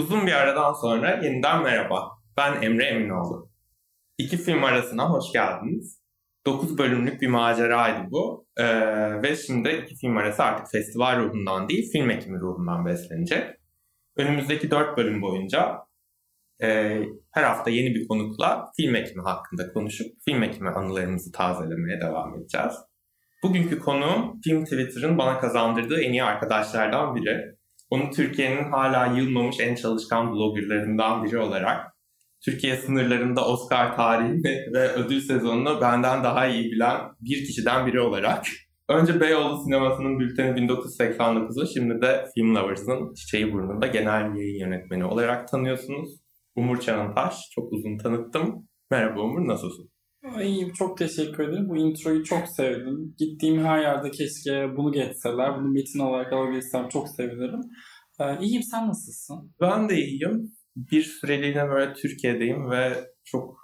Uzun bir aradan sonra yeniden merhaba. Ben Emre Eminoğlu. İki film arasına hoş geldiniz. 9 bölümlük bir maceraydı bu. Ee, ve şimdi iki film arası artık festival ruhundan değil, film ekimi ruhundan beslenecek. Önümüzdeki 4 bölüm boyunca e, her hafta yeni bir konukla film ekimi hakkında konuşup film ekimi anılarımızı tazelemeye devam edeceğiz. Bugünkü konuğum Film Twitter'ın bana kazandırdığı en iyi arkadaşlardan biri. Onu Türkiye'nin hala yılmamış en çalışkan bloggerlarından biri olarak Türkiye sınırlarında Oscar tarihini ve ödül sezonunu benden daha iyi bilen bir kişiden biri olarak önce Beyoğlu sinemasının bülteni 1989'u şimdi de Film Lovers'ın Çiçeği Burnu'nda genel yayın yönetmeni olarak tanıyorsunuz. Umur Çağıntaş. Çok uzun tanıttım. Merhaba Umur, nasılsın? İyiyim, çok teşekkür ederim. Bu introyu çok sevdim. Gittiğim her yerde keşke bunu geçseler. Bunu metin olarak alabilsem çok sevinirim. Ee, iyiyim, sen nasılsın? Ben de iyiyim. Bir süreliğine böyle Türkiye'deyim ve çok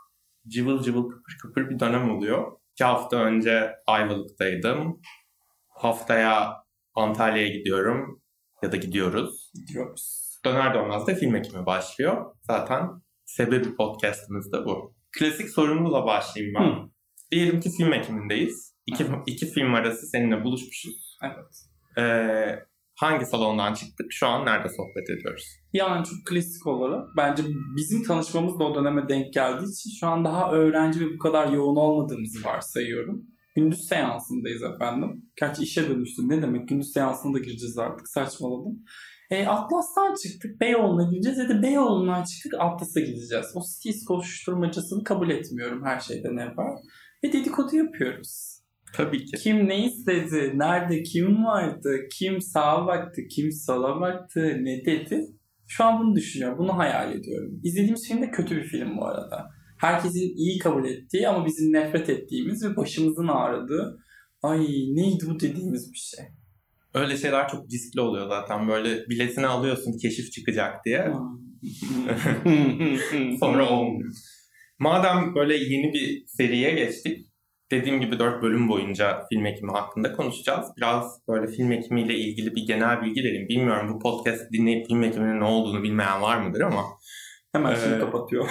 cıvıl cıvıl kıpır kıpır bir dönem oluyor. İki hafta önce Ayvalık'taydım. Haftaya Antalya'ya gidiyorum ya da gidiyoruz. Gidiyoruz. Döner dönmez de film ekimi başlıyor. Zaten sebebi podcastımız da bu. Klasik sorumluluğla başlayayım ben. Hı. Diyelim ki film ekimindeyiz. İki, iki film arası seninle buluşmuşuz. Evet. Ee, hangi salondan çıktık? Şu an nerede sohbet ediyoruz? Yani çok klasik olarak bence bizim tanışmamız da o döneme denk geldiği için şu an daha öğrenci ve bu kadar yoğun olmadığımızı varsayıyorum. Gündüz seansındayız efendim. Gerçi işe dönüştü. Ne demek gündüz seansına da gireceğiz artık saçmaladım. E, Atlas'tan çıktık Beyoğlu'na gideceğiz ya da Beyoğlu'ndan çıktık Atlas'a gideceğiz. O stis koşuşturmacasını kabul etmiyorum her şeyden evvel. Ve dedikodu yapıyoruz. Tabii ki. Kim ne istedi, nerede kim vardı, kim sağa baktı, kim sola baktı, ne dedi. Şu an bunu düşünüyorum, bunu hayal ediyorum. İzlediğimiz film de kötü bir film bu arada. Herkesin iyi kabul ettiği ama bizim nefret ettiğimiz ve başımızın ağrıdığı ay neydi bu dediğimiz bir şey. Öyle şeyler çok riskli oluyor zaten. Böyle biletini alıyorsun keşif çıkacak diye. Sonra olmuyor. Madem böyle yeni bir seriye geçtik. Dediğim gibi 4 bölüm boyunca film ekimi hakkında konuşacağız. Biraz böyle film ekimiyle ilgili bir genel bilgi vereyim. Bilmiyorum bu podcast dinleyip film ekiminin ne olduğunu bilmeyen var mıdır ama. Hemen şimdi Ee, kapatıyor.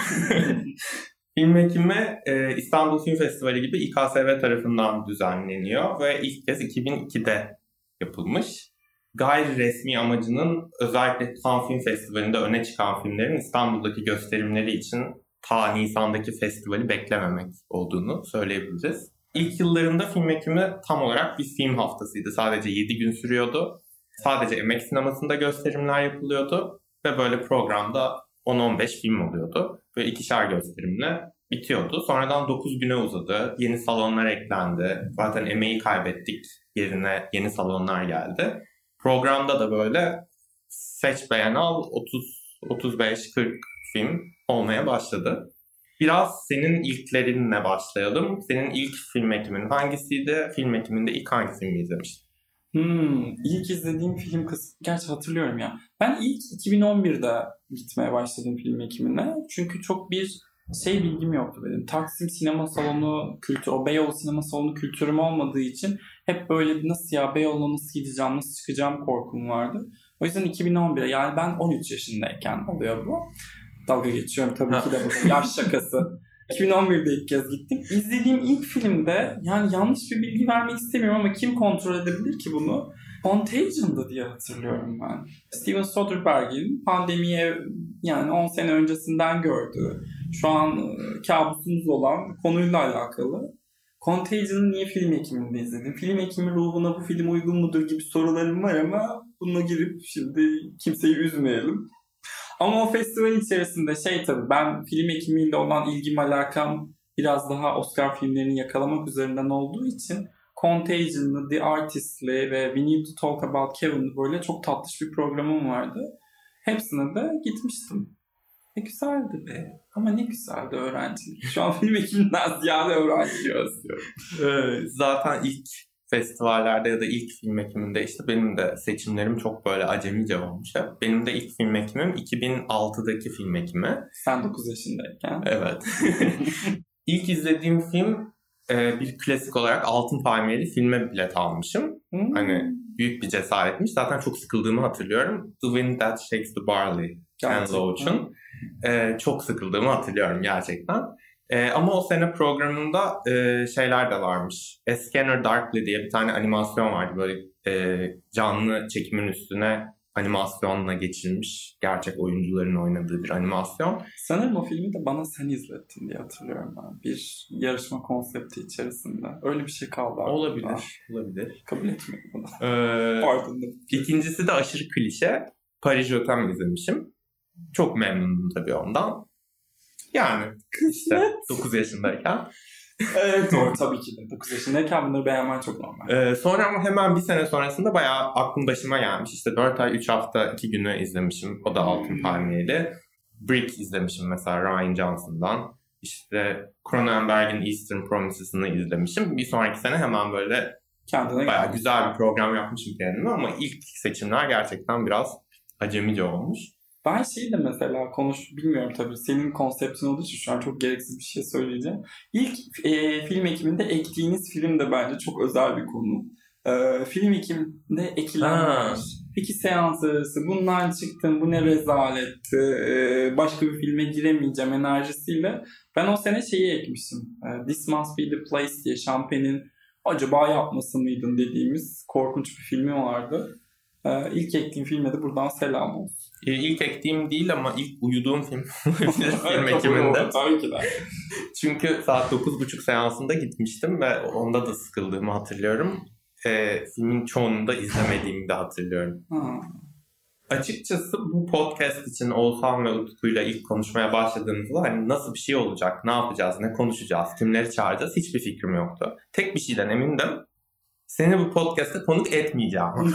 Film ekimi e, İstanbul Film Festivali gibi İKSV tarafından düzenleniyor ve ilk kez 2002'de yapılmış. Gayri resmi amacının özellikle Cannes Film Festivali'nde öne çıkan filmlerin İstanbul'daki gösterimleri için ta Nisan'daki festivali beklememek olduğunu söyleyebiliriz. İlk yıllarında film ekimi tam olarak bir film haftasıydı. Sadece 7 gün sürüyordu. Sadece emek sinemasında gösterimler yapılıyordu ve böyle programda 10-15 film oluyordu. Ve ikişer gösterimle bitiyordu. Sonradan 9 güne uzadı. Yeni salonlar eklendi. Zaten emeği kaybettik. Yerine yeni salonlar geldi. Programda da böyle seç beğen al 30 35 40 film olmaya başladı. Biraz senin ilklerinle başlayalım. Senin ilk film ekimin hangisiydi? Film ekiminde ilk hangi filmi izlemiştin? Hmm, ilk izlediğim film kısmı, gerçi hatırlıyorum ya. Ben ilk 2011'de gitmeye başladım film ekimine. Çünkü çok bir şey bilgim yoktu benim. Taksim sinema salonu kültürü, o Beyoğlu sinema salonu kültürüm olmadığı için hep böyle nasıl ya Beyoğlu'na nasıl gideceğim, nasıl çıkacağım korkum vardı. O yüzden 2011'e yani ben 13 yaşındayken oluyor bu. Dalga geçiyorum tabii ki de bu yaş şakası. 2011'de ilk kez gittim. İzlediğim ilk filmde yani yanlış bir bilgi vermek istemiyorum ama kim kontrol edebilir ki bunu? Contagion'da diye hatırlıyorum ben. Steven Soderbergh'in pandemiye yani 10 sene öncesinden gördüğü, şu an e, kabusumuz olan konuyla alakalı. Contagion'ı niye film ekiminde izledim? Film ekimi ruhuna bu film uygun mudur gibi sorularım var ama bununla girip şimdi kimseyi üzmeyelim. Ama o festival içerisinde şey tabii ben film ekimiyle olan ilgim alakam biraz daha Oscar filmlerini yakalamak üzerinden olduğu için Contagion'lı, The Artist'li ve We Need to Talk About Kevin'li böyle çok tatlış bir programım vardı. Hepsine de gitmiştim. Ne güzeldi be. Ama ne güzeldi öğrencilik. Şu an film ekiminden ziyade öğrenci özlüyorum. Ee, zaten ilk festivallerde ya da ilk film ekiminde işte benim de seçimlerim çok böyle acemice olmuş. Benim de ilk film ekimim 2006'daki film ekimi. Sen 9 yaşındayken. Evet. ilk izlediğim film e, bir klasik olarak Altın Palmiyeli filme bilet almışım. Hmm. Hani büyük bir cesaretmiş. Zaten çok sıkıldığımı hatırlıyorum. The Wind That Shakes the Barley Ken Gerçekten. Loach'un. Ee, çok sıkıldığımı hatırlıyorum gerçekten. Ee, ama o sene programında e, şeyler de varmış. A Scanner Darkly diye bir tane animasyon vardı. Böyle e, canlı çekimin üstüne animasyonla geçilmiş. Gerçek oyuncuların oynadığı bir animasyon. Sanırım o filmi de bana sen izlettin diye hatırlıyorum ben. Bir yarışma konsepti içerisinde. Öyle bir şey kaldı. aklımda. Olabilir. Olabilir. Kabul etmiyorum bunu. Ee, Pardon. İkincisi de aşırı klişe. Paris Jotem izlemişim. Çok memnundum tabii ondan. Yani işte 9 yaşındayken. evet doğru tabii ki de. 9 yaşındayken bunları beğenmen çok normal. Ee, sonra ama hemen bir sene sonrasında bayağı aklım başıma gelmiş. İşte 4 ay 3 hafta 2 günü izlemişim. O da Altın Palmiyeli. Brick izlemişim mesela Ryan Johnson'dan. İşte Cronenberg'in Eastern Promises'ını izlemişim. Bir sonraki sene hemen böyle Kendine bayağı gel. güzel bir program yapmışım kendime ama ilk seçimler gerçekten biraz acemice olmuş. Ben şeyi de mesela konuş bilmiyorum tabii senin konseptin olduğu için şu an çok gereksiz bir şey söyleyeceğim. İlk e, film ekiminde ektiğiniz film de bence çok özel bir konu. E, film ekiminde ekilenler. İki seans arası bundan çıktım bu ne rezaletti e, başka bir filme giremeyeceğim enerjisiyle ben o sene şeyi ekmişim. E, This Must Be The Place diye Champagne'in acaba yapması mıydın dediğimiz korkunç bir filmi vardı. E, ilk ektiğim filme de buradan selam olsun. Ee, İlk ektiğim değil ama ilk uyuduğum film film ekiminde. Tabii ki de. Çünkü saat 9.30 seansında gitmiştim ve onda da sıkıldığımı hatırlıyorum. Ee, filmin çoğunu da izlemediğimi de hatırlıyorum. Ha. Açıkçası bu podcast için Oğuzhan ve Utku'yla ilk konuşmaya başladığımızda hani nasıl bir şey olacak, ne yapacağız, ne konuşacağız, kimleri çağıracağız hiçbir fikrim yoktu. Tek bir şeyden emindim. Seni bu podcast'te konuk etmeyeceğim.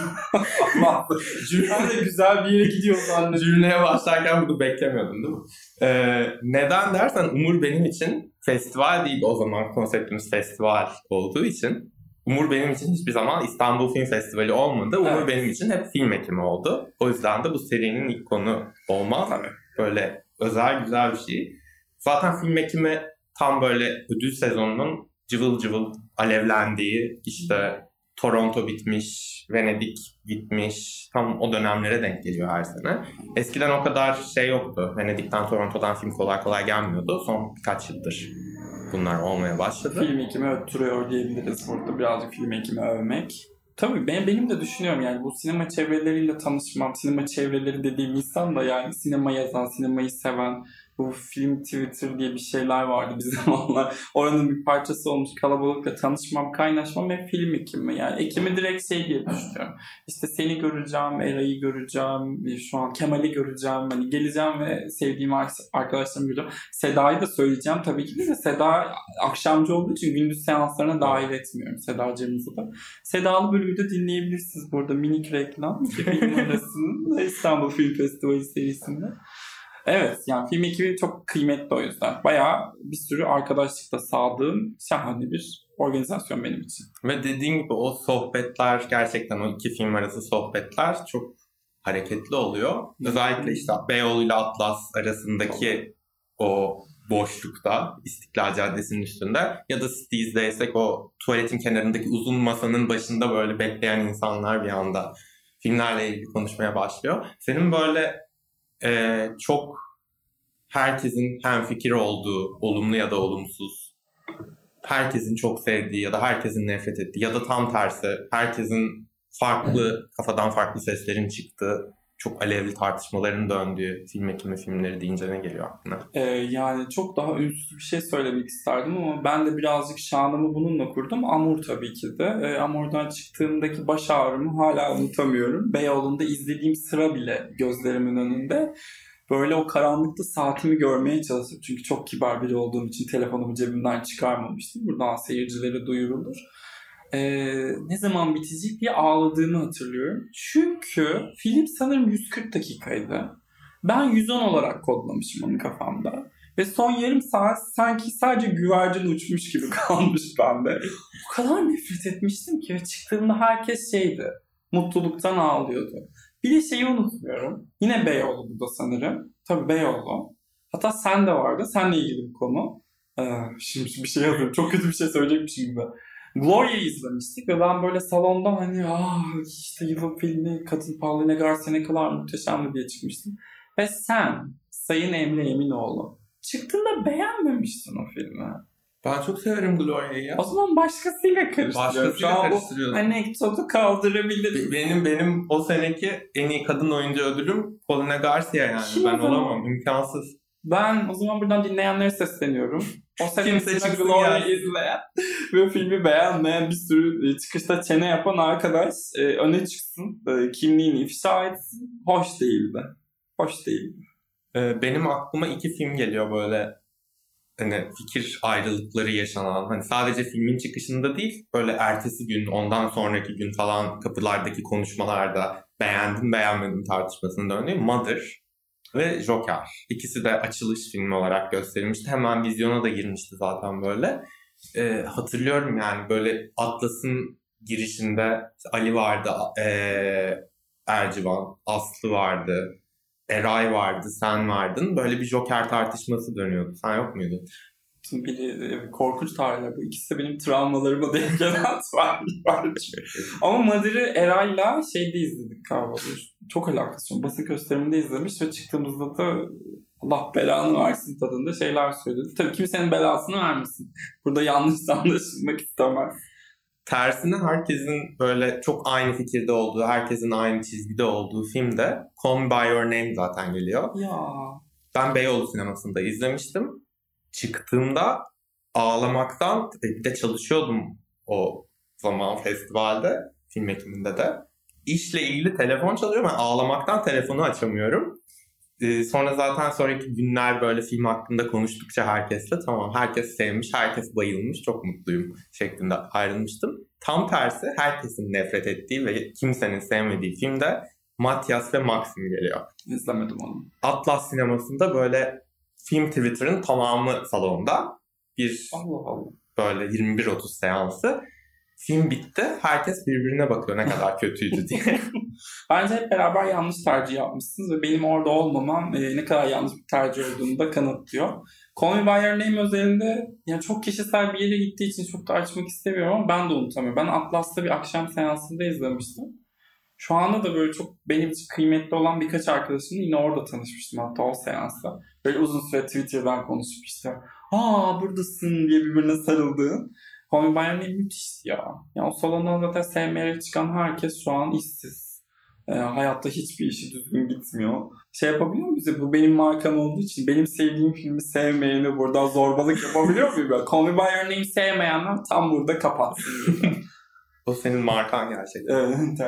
Ben de güzel bir yere gidiyor zannediyorum. Cümleye başlarken bunu beklemiyordun değil mi? Ee, neden dersen Umur benim için festival değil o zaman konseptimiz festival olduğu için Umur benim için hiçbir zaman İstanbul Film Festivali olmadı. Umur Evet. benim için hep film ekimi oldu. O yüzden de bu serinin ilk konu olmaz. Böyle özel güzel bir şey. Zaten film ekimi tam böyle ödül sezonunun cıvıl cıvıl alevlendiği işte Toronto bitmiş, Venedik bitmiş. Tam o dönemlere denk geliyor her sene. Eskiden o kadar şey yoktu. Venedik'ten, Toronto'dan film kolay kolay gelmiyordu. Son birkaç yıldır bunlar olmaya başladı. Film ekimi öttürüyor diyebiliriz burada birazcık film ekimi övmek. Tabii ben, benim de düşünüyorum yani bu sinema çevreleriyle tanışmam, sinema çevreleri dediğim insan da yani sinema yazan, sinemayı seven, bu film Twitter diye bir şeyler vardı bir zamanlar. Oranın bir parçası olmuş kalabalıkla tanışmam, kaynaşmam ve film ekimi. Yani ekimi direkt şey diye düşünüyorum. İşte seni göreceğim, Eray'ı göreceğim, şu an Kemal'i göreceğim. Hani geleceğim ve sevdiğim arkadaşlarımı göreceğim. Seda'yı da söyleyeceğim tabii ki de Seda akşamcı olduğu için gündüz seanslarına dahil etmiyorum Seda Cemuz'u da. Sedalı bölümü de dinleyebilirsiniz burada minik reklam. 2000 arasının İstanbul Film Festivali serisinde. Evet yani film ekibi çok kıymetli o yüzden. Bayağı bir sürü arkadaşlıkla sağladığım şahane bir organizasyon benim için. Ve dediğin gibi o sohbetler gerçekten o iki film arası sohbetler çok hareketli oluyor. Özellikle işte Beyoğlu ile Atlas arasındaki o boşlukta İstiklal Caddesi'nin üstünde ya da Cities'deysek o tuvaletin kenarındaki uzun masanın başında böyle bekleyen insanlar bir anda filmlerle ilgili konuşmaya başlıyor. Senin böyle e, çok herkesin hemfikir olduğu, olumlu ya da olumsuz, herkesin çok sevdiği ya da herkesin nefret ettiği ya da tam tersi herkesin farklı kafadan farklı seslerin çıktığı çok alevli tartışmaların döndüğü film ekimi filmleri deyince ne geliyor aklına? Ee, yani çok daha ünsüz bir şey söylemek isterdim ama ben de birazcık şanımı bununla kurdum. Amur tabii ki de. Ee, Amur'dan çıktığımdaki baş ağrımı hala unutamıyorum. Beyoğlu'nda izlediğim sıra bile gözlerimin önünde. Böyle o karanlıkta saatimi görmeye çalışıp çünkü çok kibar biri olduğum için telefonumu cebimden çıkarmamıştım. Buradan seyircilere duyurulur. Ee, ne zaman bitecek diye ağladığımı hatırlıyorum. Çünkü film sanırım 140 dakikaydı. Ben 110 olarak kodlamışım onu kafamda. Ve son yarım saat sanki sadece güvercin uçmuş gibi kalmış bende. O kadar nefret etmiştim ki çıktığımda herkes şeydi. Mutluluktan ağlıyordu. Bir de şeyi unutmuyorum. Yine Beyoğlu bu da sanırım. Tabii Beyoğlu. Hatta sen de vardı. Seninle ilgili bir konu. Ee, şimdi bir şey yazıyorum. Çok kötü bir şey söyleyecekmişim gibi. Gloria'yı izlemiştik ve ben böyle salonda hani ah işte yılın filmi Kadın Garcia ne kadar muhteşemdi diye çıkmıştım. Ve sen Sayın Emre Eminoğlu çıktığında beğenmemiştin o filmi. Ben çok severim Gloria'yı. O zaman başkasıyla karıştırıyorsun. Şu Başkasıyla karıştırıyorum. anekdotu kaldırabiliriz. Benim benim o seneki en iyi kadın oyuncu ödülüm Paulina Garcia yani. Kim ben olamam. imkansız. Ben o zaman buradan dinleyenlere sesleniyorum. O Kimse çıksın Glory izleyen ve filmi beğenmeyen bir sürü e, çıkışta çene yapan arkadaş e, öne çıksın. E, kimliğini ifşa etsin. Hoş değildi. Hoş değildi. Ee, benim aklıma iki film geliyor böyle hani fikir ayrılıkları yaşanan hani sadece filmin çıkışında değil böyle ertesi gün ondan sonraki gün falan kapılardaki konuşmalarda beğendim beğenmedim tartışmasının döndüğü Mother ve Joker. İkisi de açılış filmi olarak gösterilmişti. Hemen vizyona da girmişti zaten böyle. Ee, hatırlıyorum yani böyle Atlas'ın girişinde işte Ali vardı, ee, Ercivan, Aslı vardı, Eray vardı, sen vardın. Böyle bir Joker tartışması dönüyordu. Sen yok muydun? Biri, e, korkunç tarihler bu. İkisi de benim travmalarıma denk gelen tarihler. Ama Mother'ı Eray'la şeyde izledik galiba. Çok alakası yok. Basın gösteriminde izlemiş ve çıktığımızda da Allah belanı versin tadında şeyler söyledi. Tabii kimsenin belasını vermesin. Burada yanlış anlaşılmak istemez. Tersine herkesin böyle çok aynı fikirde olduğu, herkesin aynı çizgide olduğu filmde Call Me By Your Name zaten geliyor. Ya Ben Beyoğlu sinemasında izlemiştim. Çıktığımda ağlamaktan e, bir de çalışıyordum o zaman festivalde, film ekiminde de. İşle ilgili telefon çalıyor. Ben ağlamaktan telefonu açamıyorum. Ee, sonra zaten sonraki günler böyle film hakkında konuştukça herkesle tamam herkes sevmiş, herkes bayılmış, çok mutluyum şeklinde ayrılmıştım. Tam tersi herkesin nefret ettiği ve kimsenin sevmediği filmde Matias ve Maxim geliyor. izlemedim onu. Atlas sinemasında böyle film Twitter'ın tamamı salonda bir Allah Allah. böyle 21-30 seansı. Film bitti. Herkes birbirine bakıyor ne kadar kötüydü diye. Bence hep beraber yanlış tercih yapmışsınız ve benim orada olmamam e, ne kadar yanlış bir tercih olduğunu da kanıtlıyor. Call Me By Your Name özelinde yani çok kişisel bir yere gittiği için çok da açmak istemiyorum ama ben de unutamıyorum. Ben Atlas'ta bir akşam seansında izlemiştim. Şu anda da böyle çok benim için kıymetli olan birkaç arkadaşımla yine orada tanışmıştım hatta o seansta. Böyle uzun süre Twitter'dan konuşup işte aa buradasın diye birbirine sarıldığın. Your Name müthişti ya. Ya o salondan zaten sevmeyerek çıkan herkes şu an işsiz. E, hayatta hiçbir işi düzgün gitmiyor. Şey yapabiliyor muyuz? ya, Bu benim markam olduğu için benim sevdiğim filmi sevmeyeni buradan zorbalık yapabiliyor muyum? Ben? Call Me By Your Name sevmeyenler tam burada kapatsın. o senin markan gerçekten.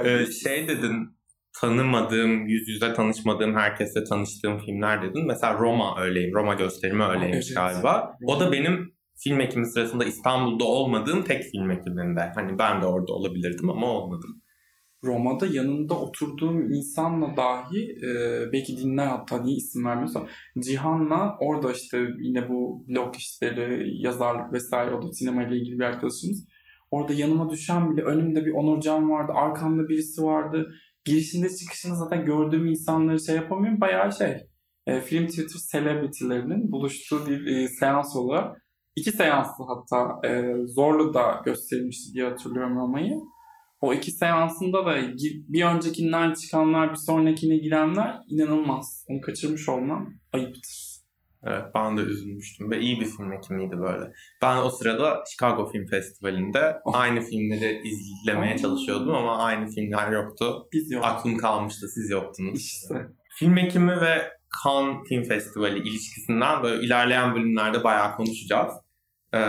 evet, Ee, şey dedin tanımadığım, yüz yüze tanışmadığım herkesle tanıştığım filmler dedin. Mesela Roma öyleyim. Roma gösterimi öyleymiş evet. galiba. O da benim film ekimi sırasında İstanbul'da olmadığım tek film ekiminde. Hani ben de orada olabilirdim ama olmadım. Roma'da yanında oturduğum insanla dahi e, belki dinler hatta niye isim vermiyorsam Cihan'la orada işte yine bu blog işleri, yazarlık vesaire o da sinema ile ilgili bir arkadaşımız. Orada yanıma düşen bile önümde bir Onurcan vardı, arkamda birisi vardı. Girişinde çıkışında zaten gördüğüm insanları şey yapamıyorum. Bayağı şey e, film Twitter celebrity'lerinin buluştuğu bir e, seans olarak. İki seanslı hatta e, Zorlu da gösterilmişti diye hatırlıyorum Roma'yı. O iki seansında da bir öncekinden çıkanlar, bir sonrakine girenler inanılmaz. Onu kaçırmış olmam ayıptır. Evet ben de üzülmüştüm ve iyi bir film ekimiydi böyle. Ben o sırada Chicago Film Festivali'nde Oh. aynı filmleri izlemeye Oh. çalışıyordum ama aynı filmler yoktu. Biz yok. Aklım kalmıştı siz yoktunuz. İşte. Film ekimi ve Cannes Film Festivali ilişkisinden böyle ilerleyen bölümlerde bayağı konuşacağız. Ee,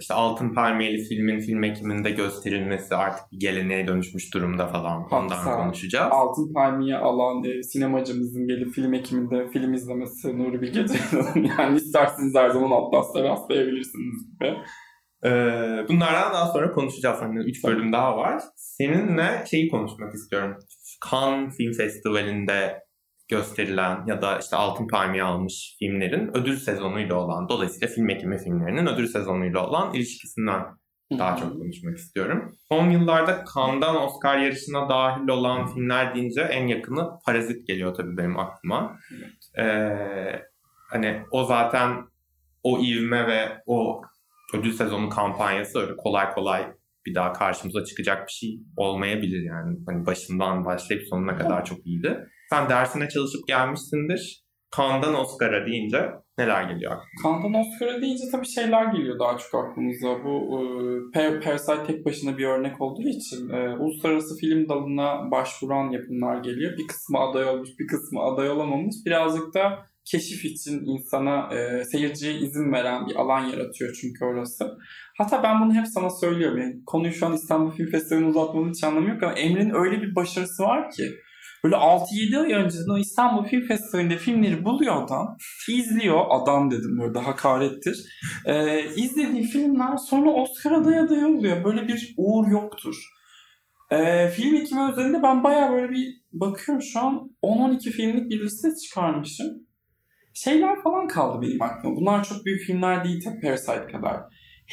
işte Altın Palmiyeli filmin film ekiminde gösterilmesi artık bir geleneğe dönüşmüş durumda falan. Ondan Hatta konuşacağız. Altın Palmiye alan e, sinemacımızın gelip film ekiminde film izlemesi Nuri Bilge Ceylan'ın yani isterseniz her zaman Atlas'ta rastlayabilirsiniz gibi. Ee, bunlardan daha sonra konuşacağız. Hani 3 bölüm daha var. Seninle şeyi konuşmak istiyorum. Cannes Film Festivali'nde gösterilen ya da işte Altın Palmiye almış filmlerin ödül sezonuyla olan, dolayısıyla film ekimi filmlerinin ödül sezonuyla olan ilişkisinden daha çok konuşmak istiyorum. Son yıllarda Cannes'dan Oscar yarışına dahil olan filmler deyince en yakını Parazit geliyor tabii benim aklıma. Ee, hani o zaten o ivme ve o ödül sezonu kampanyası öyle kolay kolay bir daha karşımıza çıkacak bir şey olmayabilir yani. Hani başından başlayıp sonuna kadar çok iyiydi. Sen dersine çalışıp gelmişsindir. Cannes'dan Oscar'a deyince neler geliyor aklına? Cannes'dan Oscar'a deyince tabii şeyler geliyor daha çok aklımıza. Bu e, Parasite tek başına bir örnek olduğu için e, uluslararası film dalına başvuran yapımlar geliyor. Bir kısmı aday olmuş, bir kısmı aday olamamış. Birazcık da keşif için insana, e, seyirciye izin veren bir alan yaratıyor çünkü orası. Hatta ben bunu hep sana söylüyorum. Yani konuyu şu an İstanbul Film Festivali'ne uzatmanın hiç anlamı yok ama Emre'nin öyle bir başarısı var ki böyle 6-7 ay önceden o İstanbul Film Festivali'nde filmleri buluyor adam. izliyor. Adam dedim burada hakarettir. Ee, izlediği filmler sonra Oscar aday adayı oluyor. Böyle bir uğur yoktur. Ee, film ekimi özelinde ben baya böyle bir bakıyorum şu an 10-12 filmlik bir liste çıkarmışım. Şeyler falan kaldı benim aklıma. Bunlar çok büyük filmler değil tabii Parasite kadar.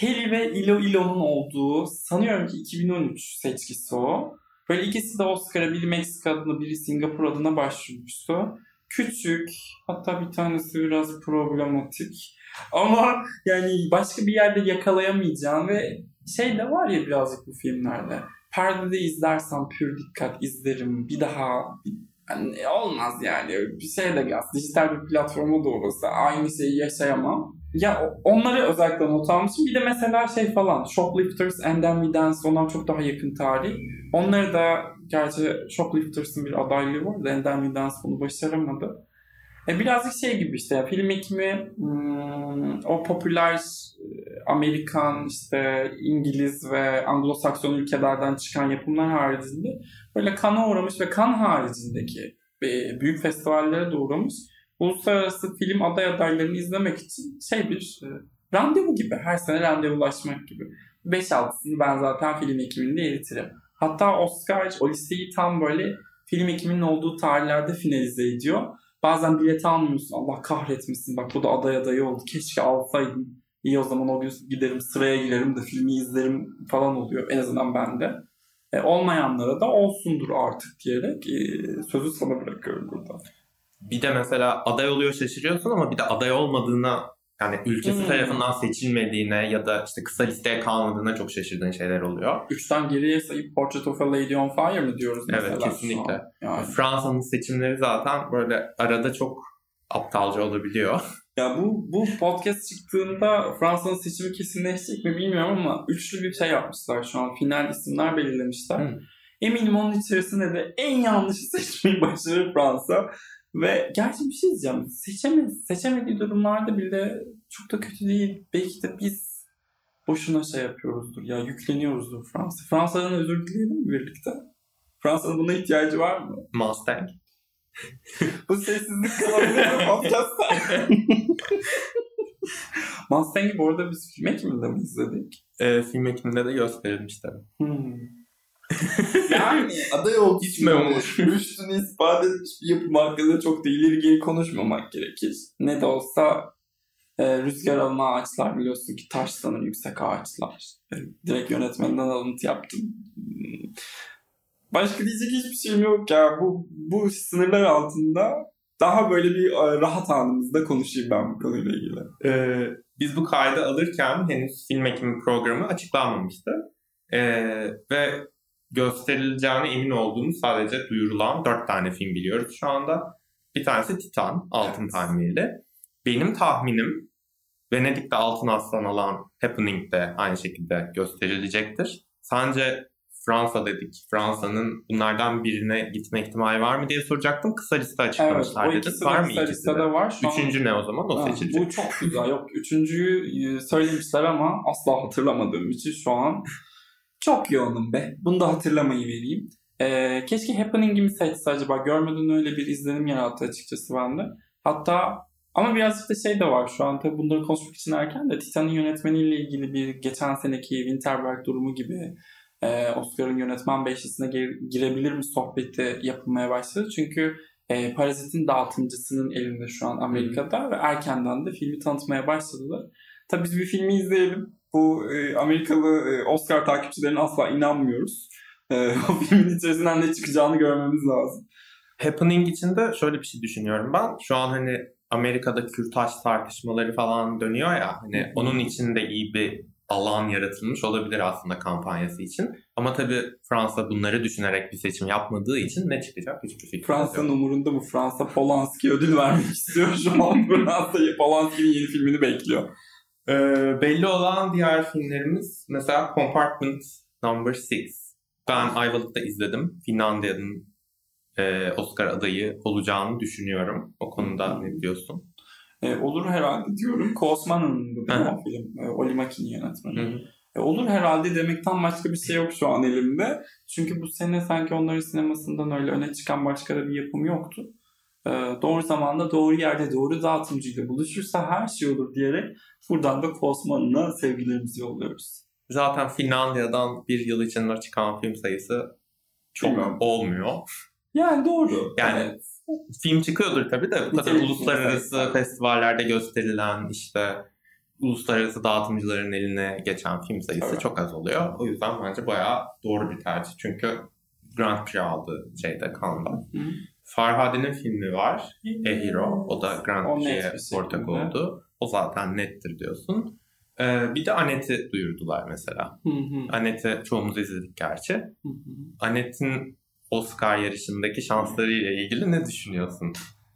Harry ve Ilo Ilo'nun olduğu sanıyorum ki 2013 seçkisi o. Böyle ikisi de Oscar'a biri Meksika adına biri Singapur adına başvurmuştu. Küçük hatta bir tanesi biraz problematik ama yani başka bir yerde yakalayamayacağım ve şey de var ya birazcık bu filmlerde. Perdede izlersem pür dikkat izlerim bir daha yani olmaz yani bir şey de gaz dijital bir platforma da olursa aynı şeyi yaşayamam. Ya onları özellikle not almışım. Bir de mesela şey falan Shoplifters and Then We Dance onlar çok daha yakın tarih. Onları da gerçi Shoplifters'ın bir adaylığı var da And Then We Dance bunu başaramadı. E birazcık şey gibi işte film ekimi hmm, o popüler e, Amerikan işte İngiliz ve Anglo-Sakson ülkelerden çıkan yapımlar haricinde böyle kana uğramış ve kan haricindeki e, büyük festivallere de uğramış uluslararası film aday adaylarını izlemek için şey bir e, randevu gibi. Her sene randevulaşmak gibi. 5-6'sını ben zaten film ekiminde eritirim. Hatta Oscar o listeyi tam böyle film ekiminin olduğu tarihlerde finalize ediyor. Bazen bilet almıyorsun. Allah kahretmesin. Bak bu da aday adayı oldu. Keşke alsaydım. İyi o zaman o gün giderim sıraya girerim de filmi izlerim falan oluyor. En azından bende. E, olmayanlara da olsundur artık diyerek e, sözü sana bırakıyorum burada bir de mesela aday oluyor şaşırıyorsun ama bir de aday olmadığına yani ülkesi hmm. tarafından seçilmediğine ya da işte kısa listeye kalmadığına çok şaşırdığın şeyler oluyor. Üçten geriye sayıp Portrait of a Lady on Fire mı diyoruz mesela? Evet kesinlikle. Yani. Fransa'nın seçimleri zaten böyle arada çok aptalca olabiliyor. Ya bu bu podcast çıktığında Fransa'nın seçimi kesinleşecek mi bilmiyorum ama üçlü bir şey yapmışlar şu an. Final isimler belirlemişler. Hmm. Eminim onun içerisinde de en yanlışı seçmeyi başarır Fransa. Ve gerçi bir şey diyeceğim. Seçemedi, seçemediği durumlarda bile çok da kötü değil. Belki de biz boşuna şey yapıyoruzdur. Ya yükleniyoruzdur Fransa. Fransa'dan özür dileyelim birlikte? Fransa'nın buna ihtiyacı var mı? Mustang. Bu sessizlik kalabilir mi podcast'ta? Mustang'i bu arada biz film ekiminde mi izledik? E, film ekiminde de gösterilmiş tabii. Hmm. Yani aday olduğu gitmemiş. Rüştünü ispat etmiş bir yapım hakkında çok da ileri geri konuşmamak gerekir. Ne de olsa e, rüzgar alan ağaçlar biliyorsun ki taş sanır yüksek ağaçlar. E, direkt yönetmenden alıntı yaptım. Başka diyecek hiçbir şeyim yok ya. Bu, bu sınırlar altında daha böyle bir e, rahat anımızda konuşayım ben bu konuyla ilgili. Ee, biz bu kaydı alırken henüz film ekimi programı açıklanmamıştı. Ee, ve gösterileceğine emin olduğumuz sadece duyurulan dört tane film biliyoruz şu anda. Bir tanesi Titan, Altın evet. Palmiyeli. Benim tahminim Venedik'te Altın Aslan alan Happening'de aynı şekilde gösterilecektir. Sence Fransa dedik. Fransa'nın bunlardan birine gitme ihtimali var mı diye soracaktım. Kısa liste açıklamışlar evet, dedin. Var mı kısa ikisi de? Var. Şu Üçüncü an... ne o zaman? O ha, seçilecek. Bu çok güzel. Yok üçüncüyü e, söylemişler ama asla hatırlamadığım için şu an çok yoğunum be. Bunu da hatırlamayı vereyim. Ee, keşke Happening'imi seçse acaba. Görmeden öyle bir izlenim yarattı açıkçası bende. Hatta ama birazcık da şey de var şu an tabii bunları konuşmak için erken de Titan'ın yönetmeniyle ilgili bir geçen seneki Winterberg durumu gibi e, Oscar'ın yönetmen beşlisine gir- girebilir mi sohbeti yapılmaya başladı. Çünkü e, Parazit'in dağıtımcısının elinde şu an Amerika'da ve erkenden de filmi tanıtmaya başladılar. Tabii biz bir filmi izleyelim bu e, Amerikalı e, Oscar takipçilerine asla inanmıyoruz. E, o filmin içerisinden ne çıkacağını görmemiz lazım. Happening için de şöyle bir şey düşünüyorum ben. Şu an hani Amerika'da kürtaj tartışmaları falan dönüyor ya hani onun için de iyi bir alan yaratılmış olabilir aslında kampanyası için. Ama tabii Fransa bunları düşünerek bir seçim yapmadığı için ne çıkacak hiçbir fikrim Fransa'nın umurunda mı? Fransa Polanski ödül vermek istiyor şu an. Fransa'yı Polanski'nin yeni filmini bekliyor. Ee, belli olan diğer filmlerimiz mesela Compartment Number 6. Ben Ayvalık'ta izledim. Finlandiya'nın e, Oscar adayı olacağını düşünüyorum. O konuda ne diyorsun? E, olur herhalde diyorum. Kosman'ın bu film? E, Oli Maki'nin yönetmeni. E, olur herhalde demekten başka bir şey yok şu an elimde. Çünkü bu sene sanki onların sinemasından öyle öne çıkan başka da bir yapım yoktu. E, doğru zamanda doğru yerde doğru dağıtımcıyla buluşursa her şey olur diyerek buradan da Kosman'ına sevgilerimizi yolluyoruz. Zaten Finlandiya'dan bir yıl içinde çıkan film sayısı çok Bilmiyorum. olmuyor. Yani doğru. Yani Evet. film çıkıyordur tabii de bu kadar Nitelikli uluslararası sayısı. festivallerde gösterilen işte uluslararası dağıtımcıların eline geçen film sayısı Evet. çok az oluyor. O yüzden bence bayağı doğru bir tercih. Çünkü Grand Prix aldı şeyde Cannes'da. Farhade'nin filmi var. A Hero. O da Grand Prix'e ortak oldu. O zaten nettir diyorsun. Ee, bir de Annette'i duyurdular mesela. Annette'i çoğumuz izledik gerçi. Annette'in Oscar yarışındaki şanslarıyla ilgili ne düşünüyorsun?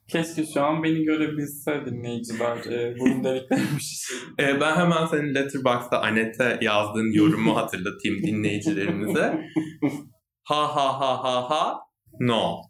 Keşke şu an beni görebilse dinleyiciler. E, burun deliklerimi şişirdim. Ee, ben hemen senin Letterboxd'da Annette yazdığın yorumu hatırlatayım dinleyicilerimize. Ha ha ha ha ha no.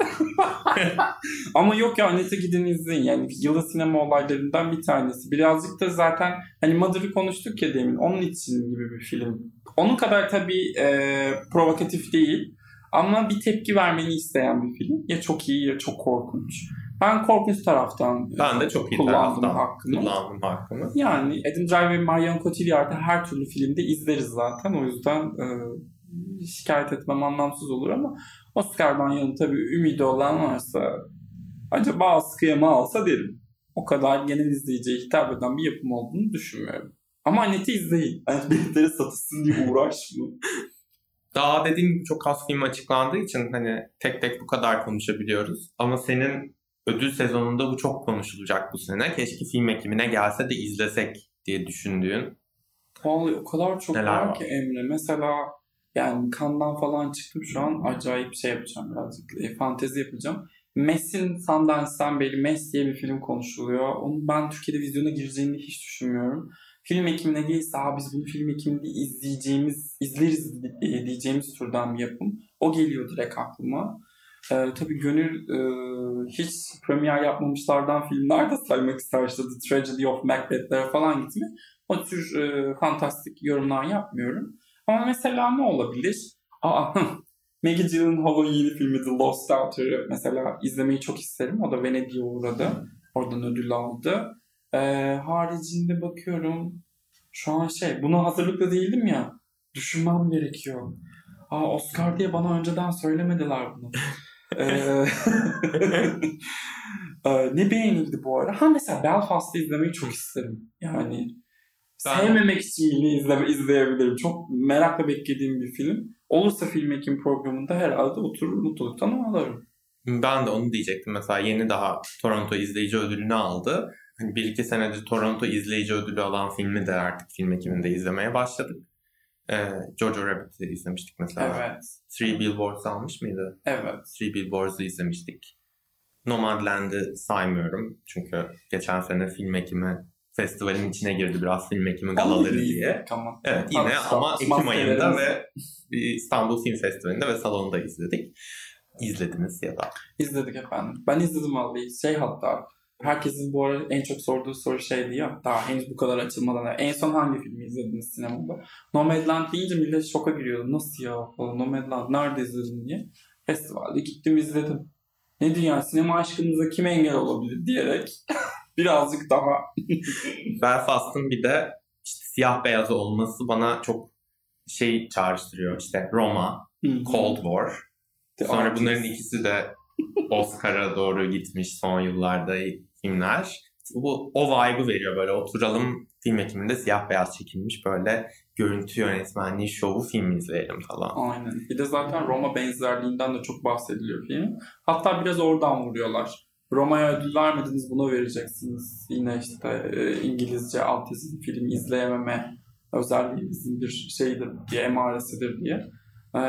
Ama yok ya Annette gidin izleyin. Yani yılın sinema olaylarından bir tanesi. Birazcık da zaten hani Mother'ı konuştuk ya demin. Onun için gibi bir film. Onun kadar tabii e, provokatif değil. Ama bir tepki vermeni isteyen bir film. Ya çok iyi ya çok korkunç. Ben korkunç taraftan Ben de çok iyi kullandım taraftan hakkımı. kullandım hakkımı. Yani Adam Driver ve Marion Cotillard'ı her türlü filmde izleriz zaten. O yüzden e, şikayet etmem anlamsız olur ama Oscar'dan yana tabii ümidi olan varsa acaba askıya mı alsa derim. O kadar genel izleyiciye hitap eden bir yapım olduğunu düşünmüyorum. Ama Annette'i izleyin. Hani biletleri satılsın diye uğraşma. Daha dediğim gibi çok az film açıklandığı için hani tek tek bu kadar konuşabiliyoruz. Ama senin ödül sezonunda bu çok konuşulacak bu sene. Keşke film ekimine gelse de izlesek diye düşündüğün. Vallahi o kadar çok Neler var var? ki Emre. Mesela yani kandan falan çıktım şu an acayip şey yapacağım birazcık. E, fantezi yapacağım. Mess'in Sundance'dan beri Mess diye bir film konuşuluyor. Onu ben Türkiye'de vizyona gireceğini hiç düşünmüyorum. Film ekimine gelirse "Aa, biz bunu film ekiminde izleyeceğimiz, izleriz di- diyeceğimiz türden bir yapım. O geliyor direkt aklıma. Ee, tabii gönül e, hiç premier yapmamışlardan filmler de saymak ister. İşte The Tragedy of Macbeth'lere falan gitmiyor. O tür e, fantastik yorumlar yapmıyorum. Ama mesela ne olabilir? Aa, Maggie Gyllenhaal'ın yeni filmi The Lost Daughter'ı mesela izlemeyi çok isterim. O da Venedik'e uğradı. Oradan ödül aldı. Ee, haricinde bakıyorum şu an şey buna hazırlıklı değildim ya. Düşünmem gerekiyor. Aa, Oscar diye bana önceden söylemediler bunu. Ee, Ee, ne beğenildi bu ara? Ha mesela Belfast'ı izlemeyi çok isterim. Yani Ben- sevmemek için izleme, izleyebilirim. Çok merakla beklediğim bir film. Olursa film ekim programında herhalde oturur mutluluktan ağlarım. Ben de onu diyecektim. Mesela yeni daha Toronto izleyici ödülünü aldı. Hani bir iki senedir Toronto izleyici ödülü alan filmi de artık film ekiminde izlemeye başladık. Ee, Jojo Rabbit'i izlemiştik mesela. Evet. Three Billboards almış mıydı? Evet. Three Billboards'ı izlemiştik. Nomadland'ı saymıyorum. Çünkü geçen sene film ekimi festivalin içine girdi biraz film ekimi galaları diye. Ama. Evet yine Tabii, ama Ekim maskelerimiz- ayında ve İstanbul Film Festivali'nde ve salonda izledik. İzlediniz ya da. İzledik efendim. Ben izledim vallahi. Şey hatta herkesin bu ara en çok sorduğu soru şeydi ya. Daha henüz bu kadar açılmadan. En son hangi filmi izlediniz sinemada? Nomadland deyince millet şoka giriyordu. Nasıl ya? Falan, Nomadland nerede izledin diye. Festivalde gittim izledim. Ne dünya sinema aşkımıza kim engel olabilir diyerek birazcık daha Belfast'ın bir de işte siyah beyaz olması bana çok şey çağrıştırıyor. İşte Roma, Cold War. The Sonra Artist. bunların ikisi de Oscar'a doğru gitmiş son yıllarda filmler. Bu o vibe'ı veriyor böyle oturalım film ekiminde siyah beyaz çekilmiş böyle görüntü yönetmenliği şovu film izleyelim falan. Aynen. Bir de zaten Roma benzerliğinden de çok bahsediliyor film. Hatta biraz oradan vuruyorlar. Roma'ya ödül vermediniz buna vereceksiniz. Yine işte e, İngilizce altyazılı film izleyememe özel bir şeydir diye, emaresidir diye. Ee,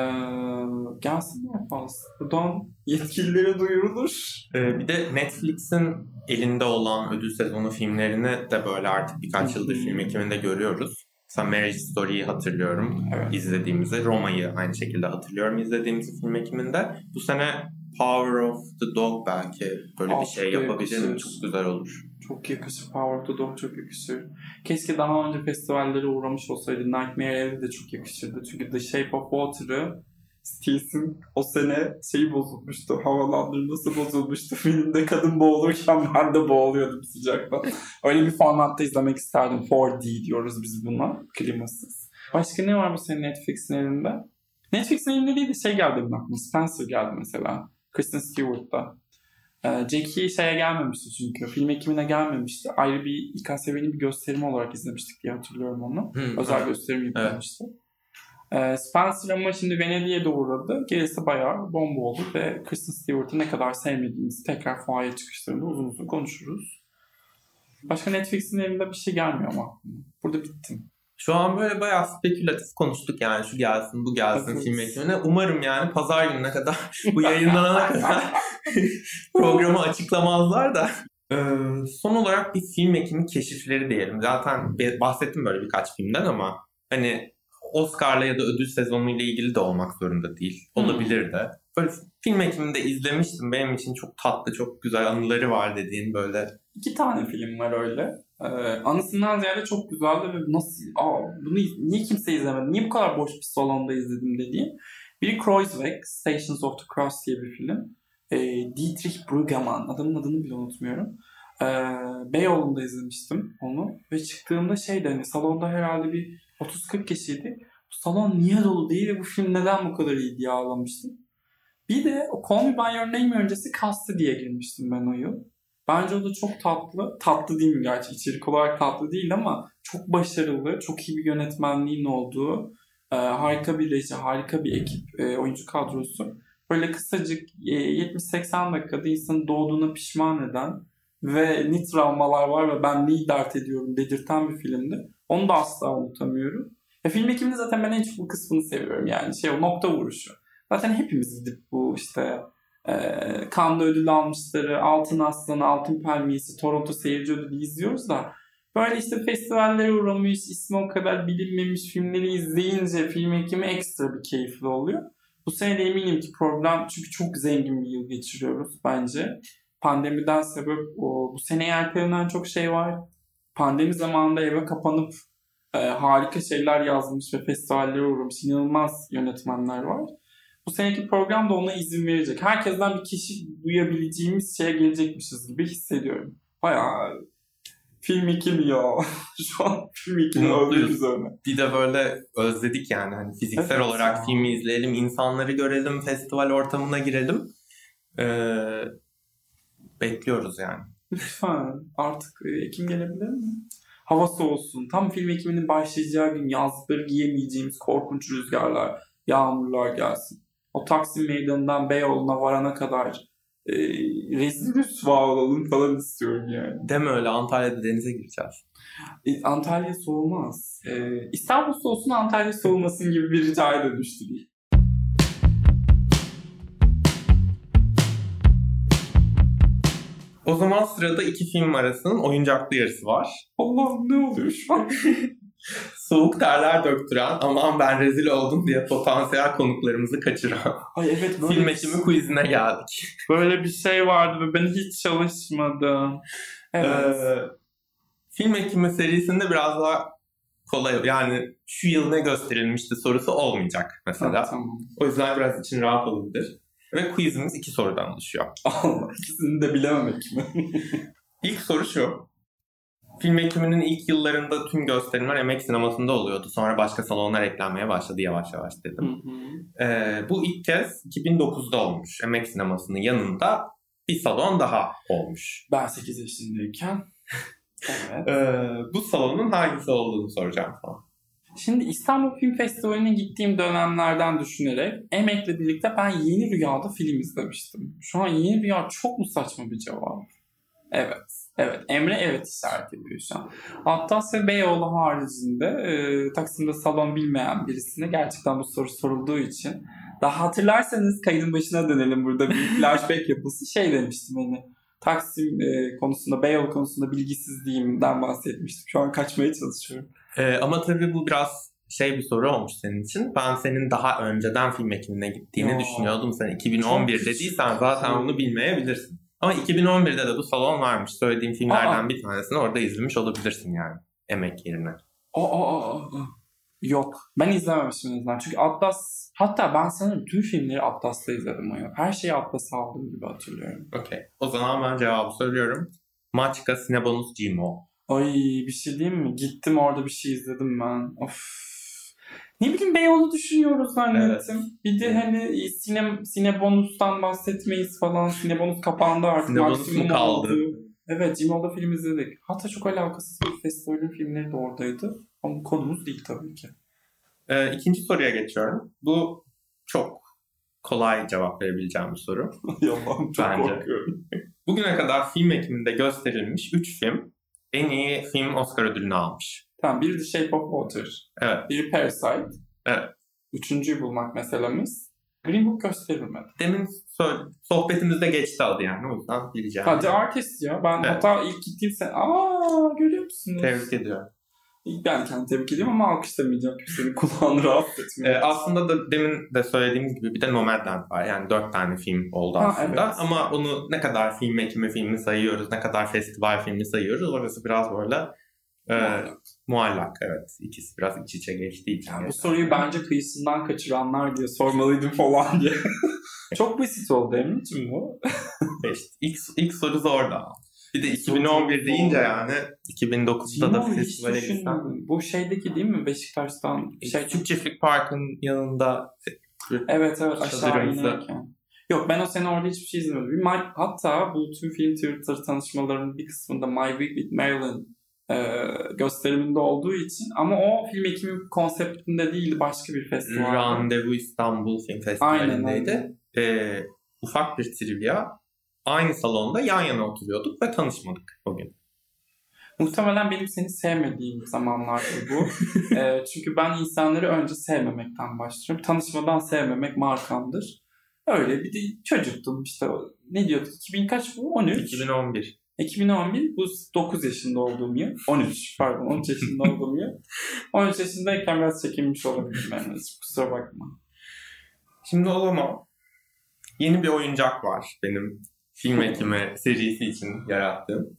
gelsin yapmaz. Buradan yetkililere duyurulur. Ee, bir de Netflix'in elinde olan ödül sezonu filmlerini de böyle artık birkaç yıldır film ekiminde görüyoruz. Mesela Marriage Story'yi hatırlıyorum Evet. izlediğimizi. Roma'yı aynı şekilde hatırlıyorum izlediğimiz film ekiminde. Bu sene Power of the Dog belki böyle bir Aa, şey çok yapabilir mi? yakışır. Çok güzel olur. Çok yakışır. Power of the Dog çok yakışır. Keşke daha önce festivallere uğramış olsaydı. Nightmare Alley de çok yakışırdı. Çünkü The Shape of Water'ı Stills'in o sene şeyi bozulmuştu. Havalandırması bozulmuştu. Filmde kadın boğulurken ben de boğuluyordum sıcaktan. Öyle bir formatta izlemek isterdim. 4D diyoruz biz buna. Klimasız. Başka ne var bu senin Netflix'in elinde? Netflix'in elinde değil de şey geldi benim aklıma. Spencer geldi mesela. Kristen Stewart'ta. Ee, Jackie şeye gelmemişti çünkü. Film ekimine gelmemişti. Ayrı bir İKSV'nin bir gösterimi olarak izlemiştik diye hatırlıyorum onu. Özel gösterim yapılmıştı. Ee, Spencer ama şimdi Venedik'e de uğradı. Gerisi bayağı bomba oldu ve Kristen Stewart'ı ne kadar sevmediğimizi tekrar fuaya çıkışlarında uzun uzun konuşuruz. Başka Netflix'in elinde bir şey gelmiyor ama. Burada bittim. Şu an böyle bayağı spekülatif konuştuk yani şu gelsin bu gelsin film ekimine. Umarım yani pazar gününe kadar bu yayınlanana kadar programı açıklamazlar da. Ee, son olarak bir film ekimi keşifleri diyelim. Zaten bahsettim böyle birkaç filmden ama hani Oscar'la ya da ödül sezonuyla ilgili de olmak zorunda değil. Olabilir de. Böyle film ekiminde izlemiştim. Benim için çok tatlı, çok güzel anıları var dediğin böyle. İki tane film var öyle. Ee, anısından ziyade çok güzeldi ve nasıl, aa, bunu niye kimse izlemedi, niye bu kadar boş bir salonda izledim dediğim. Biri Kreuzweg, Stations of the Cross diye bir film. Ee, Dietrich Brüggemann, adamın adını bile unutmuyorum. Ee, Beyoğlu'nda izlemiştim onu ve çıktığımda şeydi hani salonda herhalde bir 30-40 kişiydi. Bu salon niye dolu değil ve bu film neden bu kadar iyi diye ağlamıştım. Bir de o Call Me By Your Name öncesi Kastı diye girmiştim ben o yıl. Bence o da çok tatlı. Tatlı değil mi gerçi? İçerik olarak tatlı değil ama çok başarılı, çok iyi bir yönetmenliğin olduğu, e, harika bir reji, harika bir ekip, e, oyuncu kadrosu. Böyle kısacık e, 70-80 dakikada insanın doğduğuna pişman eden ve ne travmalar var ve ben neyi dert ediyorum dedirten bir filmdi. Onu da asla unutamıyorum. Ya film ekiminde zaten ben en çok bu kısmını seviyorum yani şey o nokta vuruşu. Zaten hepimiz gidip bu işte e, Cannes ödül almışları, Altın Aslanı, Altın Palmiyesi, Toronto Seyirci Ödülü izliyoruz da böyle işte festivallere uğramış, ismi o kadar bilinmemiş filmleri izleyince film ekimi ekstra bir keyifli oluyor. Bu sene de eminim ki problem çünkü çok zengin bir yıl geçiriyoruz bence. Pandemiden sebep o. Bu sene ertelenen çok şey var. Pandemi zamanında eve kapanıp e, harika şeyler yazmış ve festivallere uğramış inanılmaz yönetmenler var. Bu seneki program da ona izin verecek. Herkesten bir kişi duyabileceğimiz şeye gelecekmişiz gibi hissediyorum. Bayağı film ekimi ya. Şu an film ekimi Mutluyuz. övdük üzerine. Bir de böyle özledik yani. Hani fiziksel Evet olarak filmi izleyelim, insanları görelim, festival ortamına girelim. Ee, bekliyoruz yani. Lütfen artık e, Ekim gelebilir mi? Hava soğusun. Tam film ekiminin başlayacağı gün yazlıkları giyemeyeceğimiz korkunç rüzgarlar, yağmurlar gelsin. O Taksim Meydanı'ndan Beyoğlu'na varana kadar e, rezil rüsva olalım falan istiyorum yani. Deme öyle Antalya'da denize gireceğiz. E, Antalya soğumaz. E, İstanbul soğusun Antalya soğumasın gibi bir ricaya dönüştü değil. O zaman sırada iki film arasının oyuncaklı yarısı var. Allah'ım ne oluyor şu an? Soğuk terler döktüren aman ben rezil oldum diye potansiyel konuklarımızı kaçıran Ay evet böyle film bir, ekimi quizine geldik. böyle bir şey vardı ve ben hiç çalışmadım. Evet. Ee, film ekimi serisinde biraz daha kolay yani şu yıl ne gösterilmişti sorusu olmayacak mesela. Ha, tamam. O yüzden biraz için rahat olabilir. Ve quizimiz iki sorudan oluşuyor. Allah ikisini de bilememek mi? İlk soru şu. Film ekiminin ilk yıllarında tüm gösterimler emek sinemasında oluyordu. Sonra başka salonlar eklenmeye başladı yavaş yavaş dedim. Ee, bu ilk kez 2009'da olmuş. Emek sinemasının yanında bir salon daha olmuş. ben 8 yaşındayken. Evet. Ee, bu salonun hangisi olduğunu soracağım sana. Şimdi İstanbul Film Festivali'ne gittiğim dönemlerden düşünerek Emek'le birlikte ben Yeni Rüya'da film izlemiştim. Şu an Yeni Rüya çok mu saçma bir cevap? Evet. Evet. Emre evet işaret ediyor şu an. Atlas ve Beyoğlu haricinde e, Taksim'de salon bilmeyen birisine gerçekten bu soru sorulduğu için daha hatırlarsanız kaydın başına dönelim burada bir flashback yapısı şey demiştim hani Taksim e, konusunda Beyoğlu konusunda bilgisizliğimden bahsetmiştim. Şu an kaçmaya çalışıyorum. Ee, ama tabii bu biraz şey bir soru olmuş senin için. Ben senin daha önceden film ekimine gittiğini Ya. düşünüyordum. Sen 2011 Çok dediysen zaten bunu bilmeyebilirsin. Ama 2011'de de bu salon varmış. Söylediğim filmlerden Aa. bir tanesini orada izlemiş olabilirsin yani. Emek yerine. Aa, aa, aa, aa. Yok. Ben izlememişim en azından. Çünkü Atlas hatta ben sanırım tüm filmleri Atlas'ta izledim o yıl. Her şeyi Atlas'a aldığım gibi hatırlıyorum. Okey. O zaman ben cevabı söylüyorum. Maçka Sinebonus Gimo. Ay bir şey diyeyim mi? Gittim orada bir şey izledim ben. Of. Ne bileyim Beyoğlu düşünüyoruz zannettim. Bir de hani sine, sine bonustan bahsetmeyiz falan. Sine bonus kapandı artık. Sine bonus mu Maksimum kaldı? oldu. Evet Cimo'da film izledik. Hatta çok alakasız bir festivalin filmleri de oradaydı. Ama konumuz değil tabii ki. Ee, ikinci soruya geçiyorum. Bu çok kolay cevap verebileceğim bir soru. Yalan çok Bence. korkuyorum. Bugüne kadar film ekiminde gösterilmiş 3 film en iyi film Oscar ödülünü almış. Tamam biri The Shape of Water. Evet. Biri Parasite. Evet. Üçüncüyü bulmak meselemiz. Green Book gösterilmedi. Demin sohbetimizde geçti adı yani o yüzden bileceğim. Ha The Artist ya. Ben Evet. hatta ilk gittiğim sene... Aa görüyor musunuz? Tebrik ediyorum. Ben kendi tebrik ediyorum ama alkışlamayacağım kimsenin kulağını rahatsız Ee, etmiyor. aslında da demin de söylediğimiz gibi bir de Nomadland var. Yani dört tane film oldu Ha, aslında. evet. Ama onu ne kadar film ekimi filmi sayıyoruz, ne kadar festival filmi sayıyoruz orası biraz böyle e, muallak. Evet. İkisi biraz iç içe geçtiği için. Yani bu soruyu bence kıyısından kaçıranlar diye sormalıydım falan diye. Çok basit oldu Emre'cim bu. İşte ilk, ilk soru zordu. ama. Bir de Soru 2011 zor. deyince yani 2009'da da festivale gitsen. Bu şeydeki değil mi Beşiktaş'tan? Şey, Küçük Çiftlik Park'ın yanında Evet evet aşağı inerken. Yok ben o sene orada hiçbir şey izlemedim. My- hatta bu tüm film Twitter tanışmalarının bir kısmında My Week with Marilyn gösteriminde olduğu için ama o film ekimi konseptinde değildi başka bir festival. Randevu İstanbul Film Festivali'ndeydi. Ee, ufak bir trivia. Aynı salonda yan yana oturuyorduk ve tanışmadık o gün. Muhtemelen benim seni sevmediğim zamanlardı bu. E, çünkü ben insanları önce sevmemekten başlıyorum. Tanışmadan sevmemek markamdır. Öyle bir de çocuktum işte ne diyorduk 2000 kaç bu 13 2011. 2011 bu 9 yaşında olduğum yıl. 13 pardon 13 yaşında olduğum yıl. 13 yaşındayken biraz çekinmiş olabilirim ben. Kusura bakma. Şimdi o zaman yeni bir oyuncak var benim film ekimi serisi için yarattığım.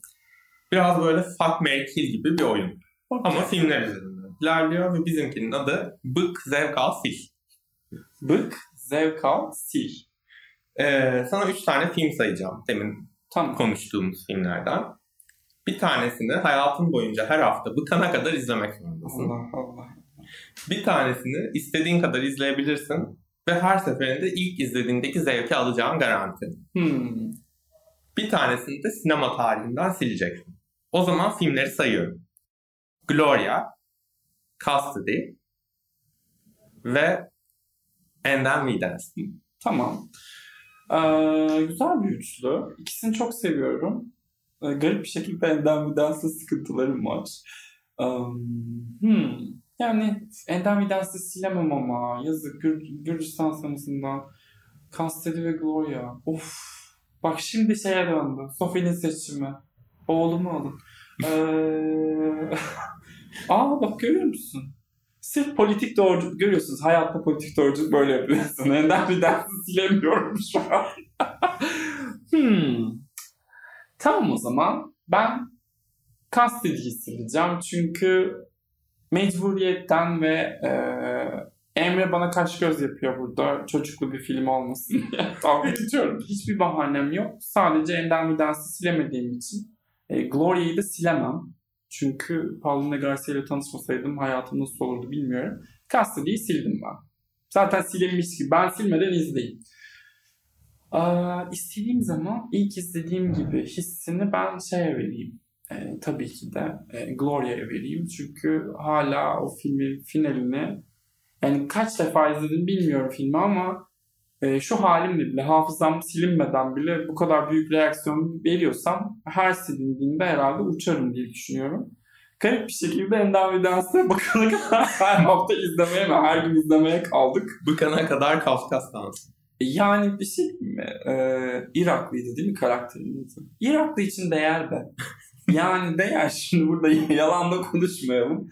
Biraz böyle Fuck, Marry, Kill gibi bir oyun. Ama filmler üzerinden ilerliyor ve bizimkinin adı Bık, Zevk Al, Sil. Bık, zevk al, sil. Ee, sana üç tane film sayacağım demin Tamam. konuştuğumuz filmlerden. Bir tanesini hayatın boyunca her hafta bıkana kadar izlemek zorundasın. Allah Allah. Bir tanesini istediğin kadar izleyebilirsin ve her seferinde ilk izlediğindeki zevki alacağın garanti. Hmm. Bir tanesini de sinema tarihinden sileceksin. O zaman filmleri sayıyorum. Gloria, Custody ve And Then We Dance. Tamam. Ee, güzel bir üçlü. İkisini çok seviyorum. Ee, garip bir şekilde Enden Videns'le sıkıntılarım var. Ee, hmm. Yani Enden Videns'le silemem ama. Yazık Gür Gürcistan sanatından. Custody ve Gloria. Of. Bak şimdi şeye döndü. Sophie'nin seçimi. Oğlumu alın. Ee... Aa bak görüyor musun? Sırf politik doğruculuk görüyorsunuz. Hayatta politik doğruculuk böyle yapıyorsun. Neden bir dersi silemiyorum şu an. hmm. Tamam o zaman. Ben Castidy'yi sileceğim. Çünkü mecburiyetten ve e, Emre bana kaş göz yapıyor burada. Çocuklu bir film olmasın diye. Dalga geçiyorum. Hiçbir bahanem yok. Sadece Enden Videns'i silemediğim için. E, Gloria'yı da silemem. Çünkü Paulina Garcia ile tanışmasaydım hayatım nasıl olurdu bilmiyorum. Castidy'yi sildim ben. Zaten silinmiş gibi. Ben silmeden izleyin. Aa, istediğim zaman ilk izlediğim gibi hissini ben şeye vereyim. Ee, tabii ki de e, Gloria'ya vereyim. Çünkü hala o filmin finalini yani kaç defa izledim bilmiyorum filmi ama e, şu halimle bile hafızam silinmeden bile bu kadar büyük reaksiyon veriyorsam her silindiğinde herhalde uçarım diye düşünüyorum. Garip bir şekilde Endam Dans'e bakana kadar her hafta izlemeye ve her gün izlemeye kaldık. Bıkana kadar Kafkas dansı. Yani bir şey mi? Ee, Iraklıydı değil mi karakterin adı? Iraklı için değer be. Yani değer şimdi burada yalan da konuşmayalım.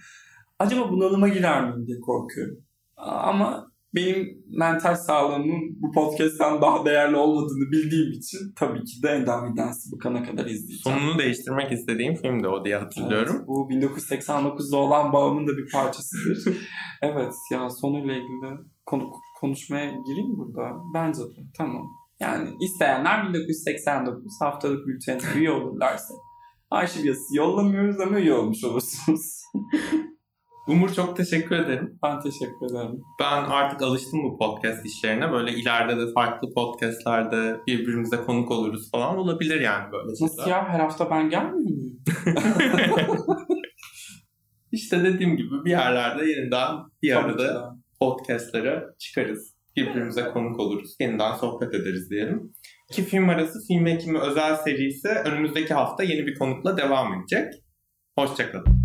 Acaba bunalıma girer miyim diye korkuyorum. Ama benim mental sağlığımın bu podcast'ten daha değerli olmadığını bildiğim için tabii ki de Endam Dans'ı bıkana kadar izleyeceğim. Sonunu değiştirmek istediğim film de o diye hatırlıyorum. Evet, bu 1989'da olan bağımın da bir parçasıdır. evet ya sonuyla ilgili konu, konuşmaya gireyim burada. Bence de tamam. Yani isteyenler 1989 haftalık bültenine üye olurlarsa arşiv yazısı yollamıyoruz ama üye olmuş olursunuz. Umur çok teşekkür ederim. ben teşekkür ederim. Ben artık alıştım bu podcast işlerine. Böyle ileride de farklı podcastlerde birbirimize konuk oluruz falan olabilir yani böyle şeyler. Nasıl ya her hafta ben gelmiyor muyum? işte dediğim gibi bir yerlerde yeniden bir Tabii arada de. podcastlara çıkarız. Birbirimize konuk oluruz. Yeniden sohbet ederiz diyelim. İki film arası film ekimi özel serisi önümüzdeki hafta yeni bir konukla devam edecek. Hoşçakalın.